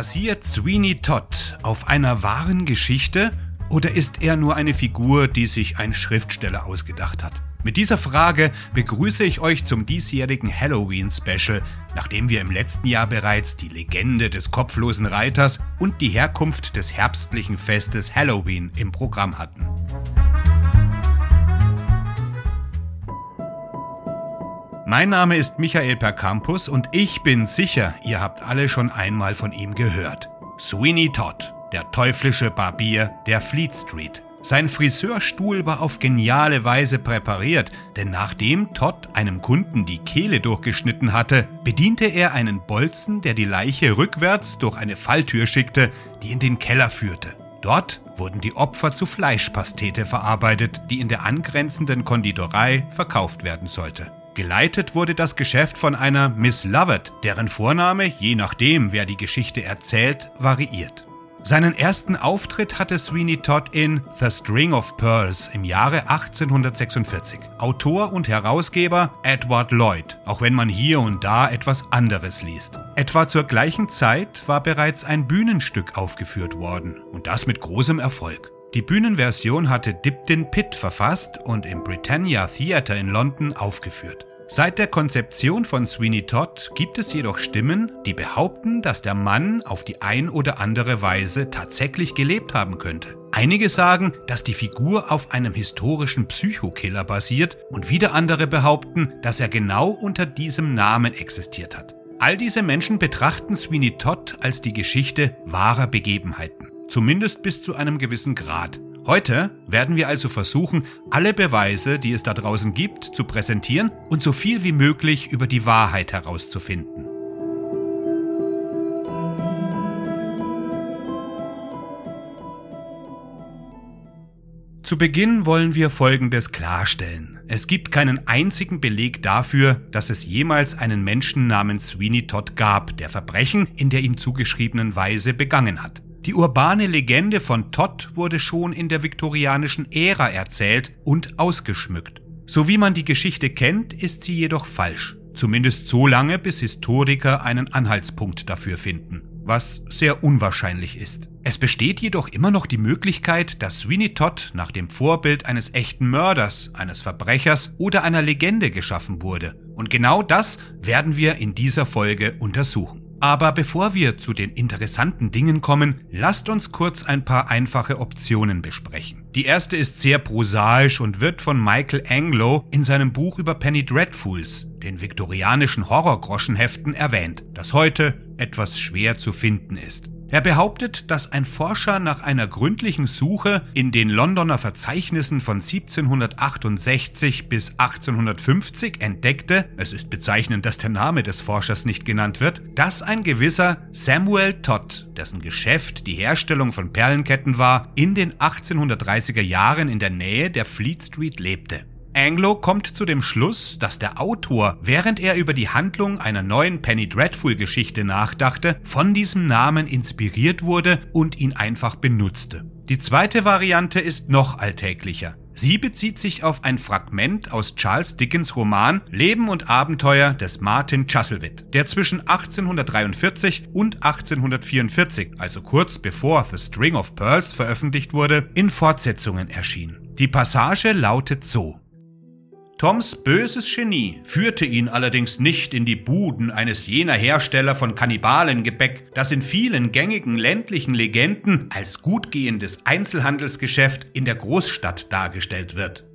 Basiert Sweeney Todd auf einer wahren Geschichte oder ist er nur eine Figur, die sich ein Schriftsteller ausgedacht hat? Mit dieser Frage begrüße ich euch zum diesjährigen Halloween-Special, nachdem wir im letzten Jahr bereits die Legende des kopflosen Reiters und die Herkunft des herbstlichen Festes Halloween im Programm hatten. Mein Name ist Michael Percampus und ich bin sicher, ihr habt alle schon einmal von ihm gehört. Sweeney Todd, der teuflische Barbier der Fleet Street. Sein Friseurstuhl war auf geniale Weise präpariert, denn nachdem Todd einem Kunden die Kehle durchgeschnitten hatte, bediente er einen Bolzen, der die Leiche rückwärts durch eine Falltür schickte, die in den Keller führte. Dort wurden die Opfer zu Fleischpastete verarbeitet, die in der angrenzenden Konditorei verkauft werden sollte. Geleitet wurde das Geschäft von einer Miss Lovett, deren Vorname, je nachdem, wer die Geschichte erzählt, variiert. Seinen ersten Auftritt hatte Sweeney Todd in The String of Pearls im Jahre 1846. Autor und Herausgeber Edward Lloyd, auch wenn man hier und da etwas anderes liest. Etwa zur gleichen Zeit war bereits ein Bühnenstück aufgeführt worden und das mit großem Erfolg. Die Bühnenversion hatte Dipton Pitt verfasst und im Britannia Theatre in London aufgeführt. Seit der Konzeption von Sweeney Todd gibt es jedoch Stimmen, die behaupten, dass der Mann auf die ein oder andere Weise tatsächlich gelebt haben könnte. Einige sagen, dass die Figur auf einem historischen Psychokiller basiert und wieder andere behaupten, dass er genau unter diesem Namen existiert hat. All diese Menschen betrachten Sweeney Todd als die Geschichte wahrer Begebenheiten, zumindest bis zu einem gewissen Grad. Heute werden wir also versuchen, alle Beweise, die es da draußen gibt, zu präsentieren und so viel wie möglich über die Wahrheit herauszufinden. Zu Beginn wollen wir Folgendes klarstellen. Es gibt keinen einzigen Beleg dafür, dass es jemals einen Menschen namens Sweeney Todd gab, der Verbrechen in der ihm zugeschriebenen Weise begangen hat. Die urbane Legende von Todd wurde schon in der viktorianischen Ära erzählt und ausgeschmückt. So wie man die Geschichte kennt, ist sie jedoch falsch. Zumindest so lange, bis Historiker einen Anhaltspunkt dafür finden, was sehr unwahrscheinlich ist. Es besteht jedoch immer noch die Möglichkeit, dass Sweeney Todd nach dem Vorbild eines echten Mörders, eines Verbrechers oder einer Legende geschaffen wurde. Und genau das werden wir in dieser Folge untersuchen. Aber bevor wir zu den interessanten Dingen kommen, lasst uns kurz ein paar einfache Optionen besprechen. Die erste ist sehr prosaisch und wird von Michael Anglo in seinem Buch über Penny Dreadfuls, den viktorianischen Horrorgroschenheften, erwähnt, das heute etwas schwer zu finden ist. Er behauptet, dass ein Forscher nach einer gründlichen Suche in den Londoner Verzeichnissen von 1768 bis 1850 entdeckte, es ist bezeichnend, dass der Name des Forschers nicht genannt wird, dass ein gewisser Samuel Todd, dessen Geschäft die Herstellung von Perlenketten war, in den 1830er Jahren in der Nähe der Fleet Street lebte. Anglo kommt zu dem Schluss, dass der Autor, während er über die Handlung einer neuen Penny Dreadful Geschichte nachdachte, von diesem Namen inspiriert wurde und ihn einfach benutzte. Die zweite Variante ist noch alltäglicher. Sie bezieht sich auf ein Fragment aus Charles Dickens Roman Leben und Abenteuer des Martin Chuzzlewit, der zwischen 1843 und 1844, also kurz bevor The String of Pearls veröffentlicht wurde, in Fortsetzungen erschien. Die Passage lautet so. Toms böses Genie führte ihn allerdings nicht in die Buden eines jener Hersteller von Kannibalengebäck, das in vielen gängigen ländlichen Legenden als gutgehendes Einzelhandelsgeschäft in der Großstadt dargestellt wird.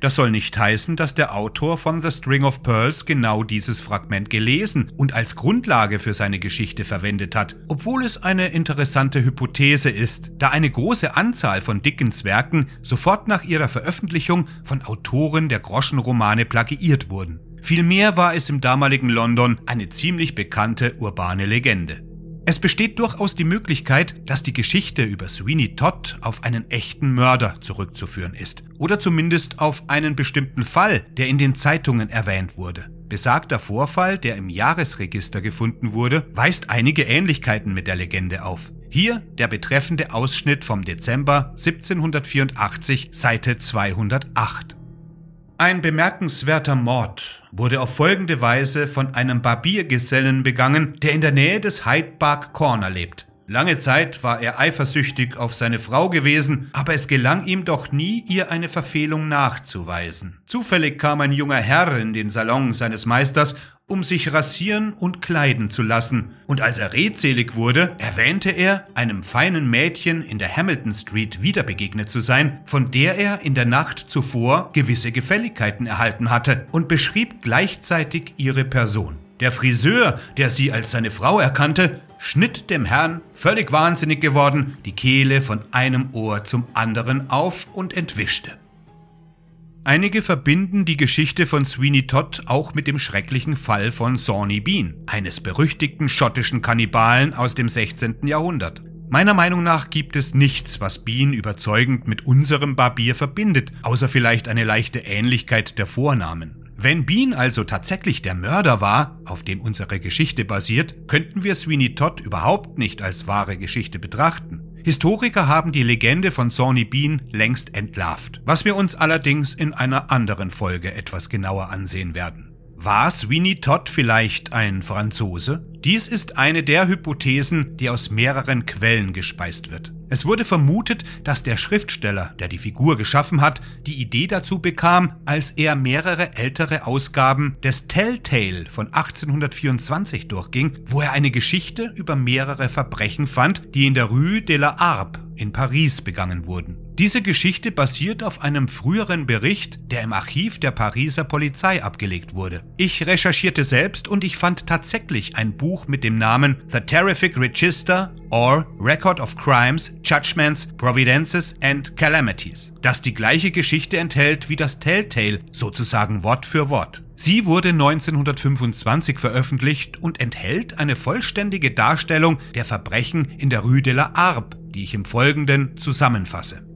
Das soll nicht heißen, dass der Autor von The String of Pearls genau dieses Fragment gelesen und als Grundlage für seine Geschichte verwendet hat, obwohl es eine interessante Hypothese ist, da eine große Anzahl von Dickens Werken sofort nach ihrer Veröffentlichung von Autoren der Groschenromane plagiiert wurden. Vielmehr war es im damaligen London eine ziemlich bekannte urbane Legende. Es besteht durchaus die Möglichkeit, dass die Geschichte über Sweeney Todd auf einen echten Mörder zurückzuführen ist. Oder zumindest auf einen bestimmten Fall, der in den Zeitungen erwähnt wurde. Besagter Vorfall, der im Jahresregister gefunden wurde, weist einige Ähnlichkeiten mit der Legende auf. Hier der betreffende Ausschnitt vom Dezember 1784, Seite 208. Ein bemerkenswerter Mord wurde auf folgende Weise von einem Barbiergesellen begangen, der in der Nähe des Hyde Park Corner lebt. Lange Zeit war er eifersüchtig auf seine Frau gewesen, aber es gelang ihm doch nie, ihr eine Verfehlung nachzuweisen. Zufällig kam ein junger Herr in den Salon seines Meisters um sich rasieren und kleiden zu lassen, und als er redselig wurde, erwähnte er, einem feinen Mädchen in der Hamilton Street wieder begegnet zu sein, von der er in der Nacht zuvor gewisse Gefälligkeiten erhalten hatte, und beschrieb gleichzeitig ihre Person. Der Friseur, der sie als seine Frau erkannte, schnitt dem Herrn, völlig wahnsinnig geworden, die Kehle von einem Ohr zum anderen auf und entwischte. Einige verbinden die Geschichte von Sweeney Todd auch mit dem schrecklichen Fall von Sawney Bean, eines berüchtigten schottischen Kannibalen aus dem 16. Jahrhundert. Meiner Meinung nach gibt es nichts, was Bean überzeugend mit unserem Barbier verbindet, außer vielleicht eine leichte Ähnlichkeit der Vornamen. Wenn Bean also tatsächlich der Mörder war, auf dem unsere Geschichte basiert, könnten wir Sweeney Todd überhaupt nicht als wahre Geschichte betrachten. Historiker haben die Legende von Sawney Bean längst entlarvt, was wir uns allerdings in einer anderen Folge etwas genauer ansehen werden. War Sweeney Todd vielleicht ein Franzose? Dies ist eine der Hypothesen, die aus mehreren Quellen gespeist wird. Es wurde vermutet, dass der Schriftsteller, der die Figur geschaffen hat, die Idee dazu bekam, als er mehrere ältere Ausgaben des Telltale von 1824 durchging, wo er eine Geschichte über mehrere Verbrechen fand, die in der Rue de la Harpe in Paris begangen wurden. Diese Geschichte basiert auf einem früheren Bericht, der im Archiv der Pariser Polizei abgelegt wurde. Ich recherchierte selbst und ich fand tatsächlich ein Buch mit dem Namen The Terrific Register or Record of Crimes, Judgments, Providences and Calamities, das die gleiche Geschichte enthält wie das Telltale, sozusagen Wort für Wort. Sie wurde 1925 veröffentlicht und enthält eine vollständige Darstellung der Verbrechen in der Rue de la Harpe, die ich im Folgenden zusammenfasse.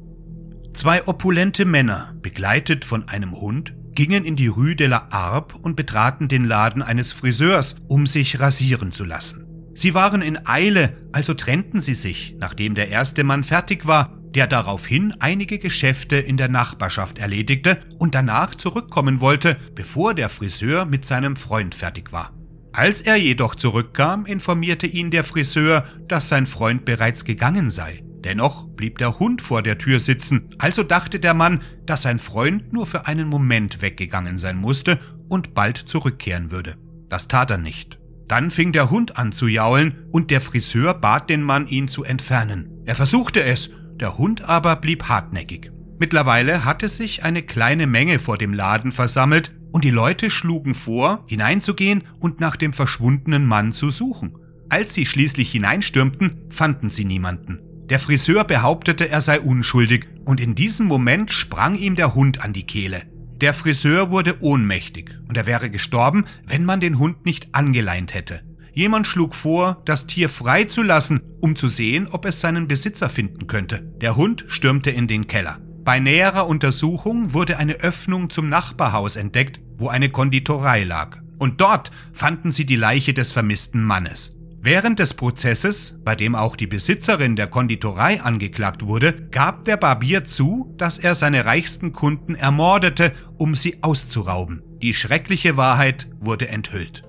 Zwei opulente Männer, begleitet von einem Hund, gingen in die Rue de la Harpe und betraten den Laden eines Friseurs, um sich rasieren zu lassen. Sie waren in Eile, also trennten sie sich, nachdem der erste Mann fertig war, der daraufhin einige Geschäfte in der Nachbarschaft erledigte und danach zurückkommen wollte, bevor der Friseur mit seinem Freund fertig war. Als er jedoch zurückkam, informierte ihn der Friseur, dass sein Freund bereits gegangen sei. Dennoch blieb der Hund vor der Tür sitzen, also dachte der Mann, dass sein Freund nur für einen Moment weggegangen sein musste und bald zurückkehren würde. Das tat er nicht. Dann fing der Hund an zu jaulen und der Friseur bat den Mann, ihn zu entfernen. Er versuchte es, der Hund aber blieb hartnäckig. Mittlerweile hatte sich eine kleine Menge vor dem Laden versammelt und die Leute schlugen vor, hineinzugehen und nach dem verschwundenen Mann zu suchen. Als sie schließlich hineinstürmten, fanden sie niemanden. Der Friseur behauptete, er sei unschuldig, und in diesem Moment sprang ihm der Hund an die Kehle. Der Friseur wurde ohnmächtig und er wäre gestorben, wenn man den Hund nicht angeleint hätte. Jemand schlug vor, das Tier freizulassen, um zu sehen, ob es seinen Besitzer finden könnte. Der Hund stürmte in den Keller. Bei näherer Untersuchung wurde eine Öffnung zum Nachbarhaus entdeckt, wo eine Konditorei lag. Und dort fanden sie die Leiche des vermissten Mannes. Während des Prozesses, bei dem auch die Besitzerin der Konditorei angeklagt wurde, gab der Barbier zu, dass er seine reichsten Kunden ermordete, um sie auszurauben. Die schreckliche Wahrheit wurde enthüllt.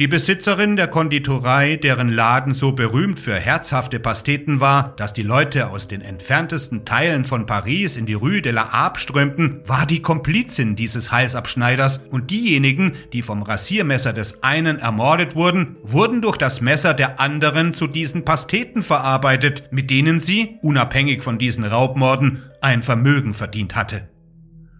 Die Besitzerin der Konditorei, deren Laden so berühmt für herzhafte Pasteten war, dass die Leute aus den entferntesten Teilen von Paris in die Rue de la Harpe strömten, war die Komplizin dieses Halsabschneiders und diejenigen, die vom Rasiermesser des einen ermordet wurden, wurden durch das Messer der anderen zu diesen Pasteten verarbeitet, mit denen sie, unabhängig von diesen Raubmorden, ein Vermögen verdient hatte.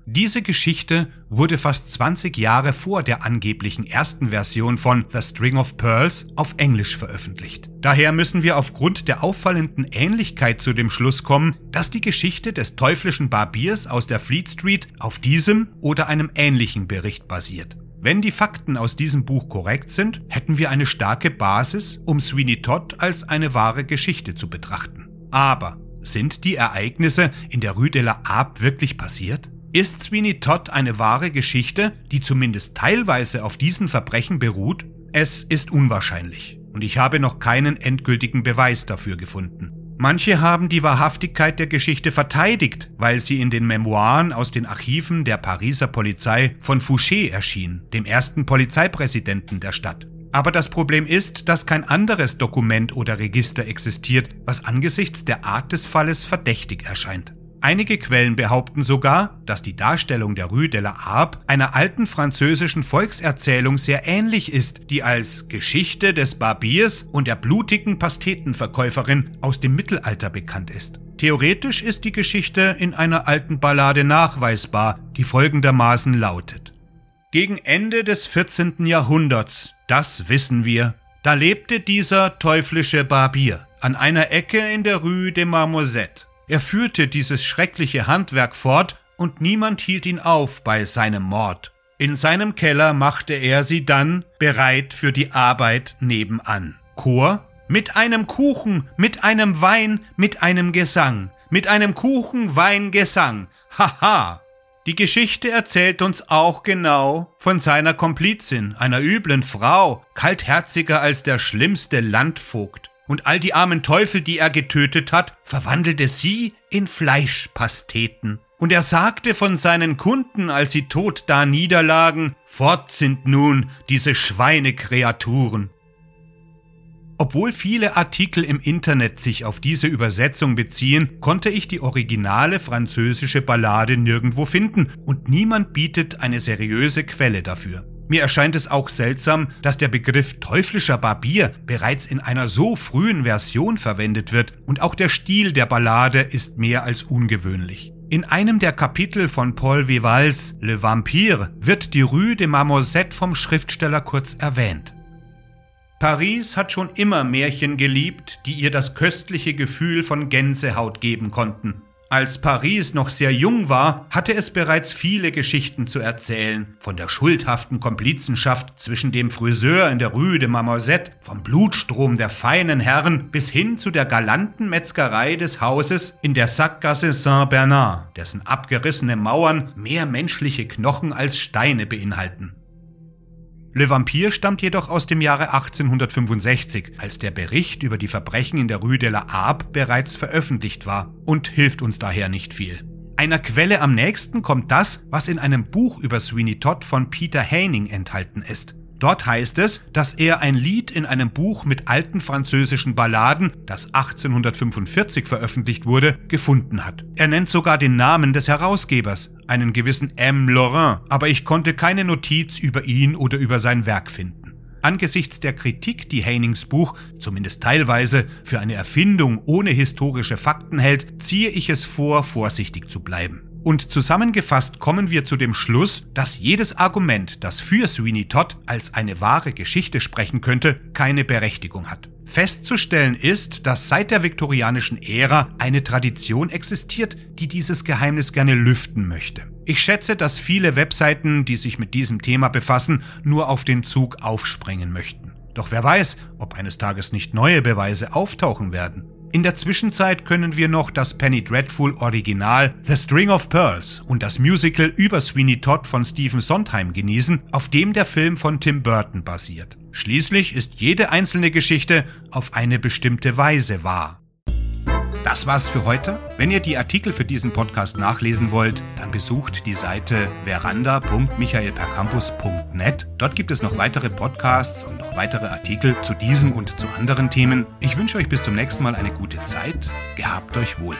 Diese Geschichte wurde fast 20 Jahre vor der angeblichen ersten Version von The String of Pearls auf Englisch veröffentlicht. Daher müssen wir aufgrund der auffallenden Ähnlichkeit zu dem Schluss kommen, dass die Geschichte des teuflischen Barbiers aus der Fleet Street auf diesem oder einem ähnlichen Bericht basiert. Wenn die Fakten aus diesem Buch korrekt sind, hätten wir eine starke Basis, um Sweeney Todd als eine wahre Geschichte zu betrachten. Aber sind die Ereignisse in der Rue de la Harpe wirklich passiert? Ist Sweeney Todd eine wahre Geschichte, die zumindest teilweise auf diesen Verbrechen beruht? Es ist unwahrscheinlich und ich habe noch keinen endgültigen Beweis dafür gefunden. Manche haben die Wahrhaftigkeit der Geschichte verteidigt, weil sie in den Memoiren aus den Archiven der Pariser Polizei von Fouché erschien, dem ersten Polizeipräsidenten der Stadt. Aber das Problem ist, dass kein anderes Dokument oder Register existiert, was angesichts der Art des Falles verdächtig erscheint. Einige Quellen behaupten sogar, dass die Darstellung der Rue de la Harpe einer alten französischen Volkserzählung sehr ähnlich ist, die als Geschichte des Barbiers und der blutigen Pastetenverkäuferin aus dem Mittelalter bekannt ist. Theoretisch ist die Geschichte in einer alten Ballade nachweisbar, die folgendermaßen lautet. Gegen Ende des 14. Jahrhunderts, das wissen wir, da lebte dieser teuflische Barbier an einer Ecke in der Rue de Marmozette er führte dieses schreckliche Handwerk fort, und niemand hielt ihn auf bei seinem Mord. In seinem Keller machte er sie dann bereit für die Arbeit nebenan. Chor mit einem Kuchen, mit einem Wein, mit einem Gesang, mit einem Kuchen, Wein, Gesang. Haha! Die Geschichte erzählt uns auch genau von seiner Komplizin, einer üblen Frau, kaltherziger als der schlimmste Landvogt und all die armen Teufel, die er getötet hat, verwandelte sie in Fleischpasteten. Und er sagte von seinen Kunden, als sie tot da niederlagen, fort sind nun diese Schweinekreaturen. Obwohl viele Artikel im Internet sich auf diese Übersetzung beziehen, konnte ich die originale französische Ballade nirgendwo finden und niemand bietet eine seriöse Quelle dafür. Mir erscheint es auch seltsam, dass der Begriff teuflischer Barbier bereits in einer so frühen Version verwendet wird und auch der Stil der Ballade ist mehr als ungewöhnlich. In einem der Kapitel von Paul Vivals Le Vampire wird die Rue de Marmozette vom Schriftsteller kurz erwähnt. Paris hat schon immer Märchen geliebt, die ihr das köstliche Gefühl von Gänsehaut geben konnten. Als Paris noch sehr jung war, hatte es bereits viele Geschichten zu erzählen, von der schuldhaften Komplizenschaft zwischen dem Friseur in der Rue de Marmozette, vom Blutstrom der feinen Herren bis hin zu der galanten Metzgerei des Hauses in der Sackgasse Saint-Bernard, dessen abgerissene Mauern mehr menschliche Knochen als Steine beinhalten. Le Vampire stammt jedoch aus dem Jahre 1865, als der Bericht über die Verbrechen in der Rue de la Harpe bereits veröffentlicht war und hilft uns daher nicht viel. Einer Quelle am nächsten kommt das, was in einem Buch über Sweeney Todd von Peter Haining enthalten ist. Dort heißt es, dass er ein Lied in einem Buch mit alten französischen Balladen, das 1845 veröffentlicht wurde, gefunden hat. Er nennt sogar den Namen des Herausgebers, einen gewissen M. Laurent, aber ich konnte keine Notiz über ihn oder über sein Werk finden. Angesichts der Kritik, die Heinings Buch, zumindest teilweise, für eine Erfindung ohne historische Fakten hält, ziehe ich es vor, vorsichtig zu bleiben. Und zusammengefasst kommen wir zu dem Schluss, dass jedes Argument, das für Sweeney Todd als eine wahre Geschichte sprechen könnte, keine Berechtigung hat. Festzustellen ist, dass seit der viktorianischen Ära eine Tradition existiert, die dieses Geheimnis gerne lüften möchte. Ich schätze, dass viele Webseiten, die sich mit diesem Thema befassen, nur auf den Zug aufspringen möchten. Doch wer weiß, ob eines Tages nicht neue Beweise auftauchen werden. In der Zwischenzeit können wir noch das Penny Dreadful Original The String of Pearls und das Musical über Sweeney Todd von Stephen Sondheim genießen, auf dem der Film von Tim Burton basiert. Schließlich ist jede einzelne Geschichte auf eine bestimmte Weise wahr. Das war's für heute. Wenn ihr die Artikel für diesen Podcast nachlesen wollt, dann besucht die Seite veranda.michaelpercampus.net. Dort gibt es noch weitere Podcasts und noch weitere Artikel zu diesem und zu anderen Themen. Ich wünsche euch bis zum nächsten Mal eine gute Zeit. Gehabt euch wohl.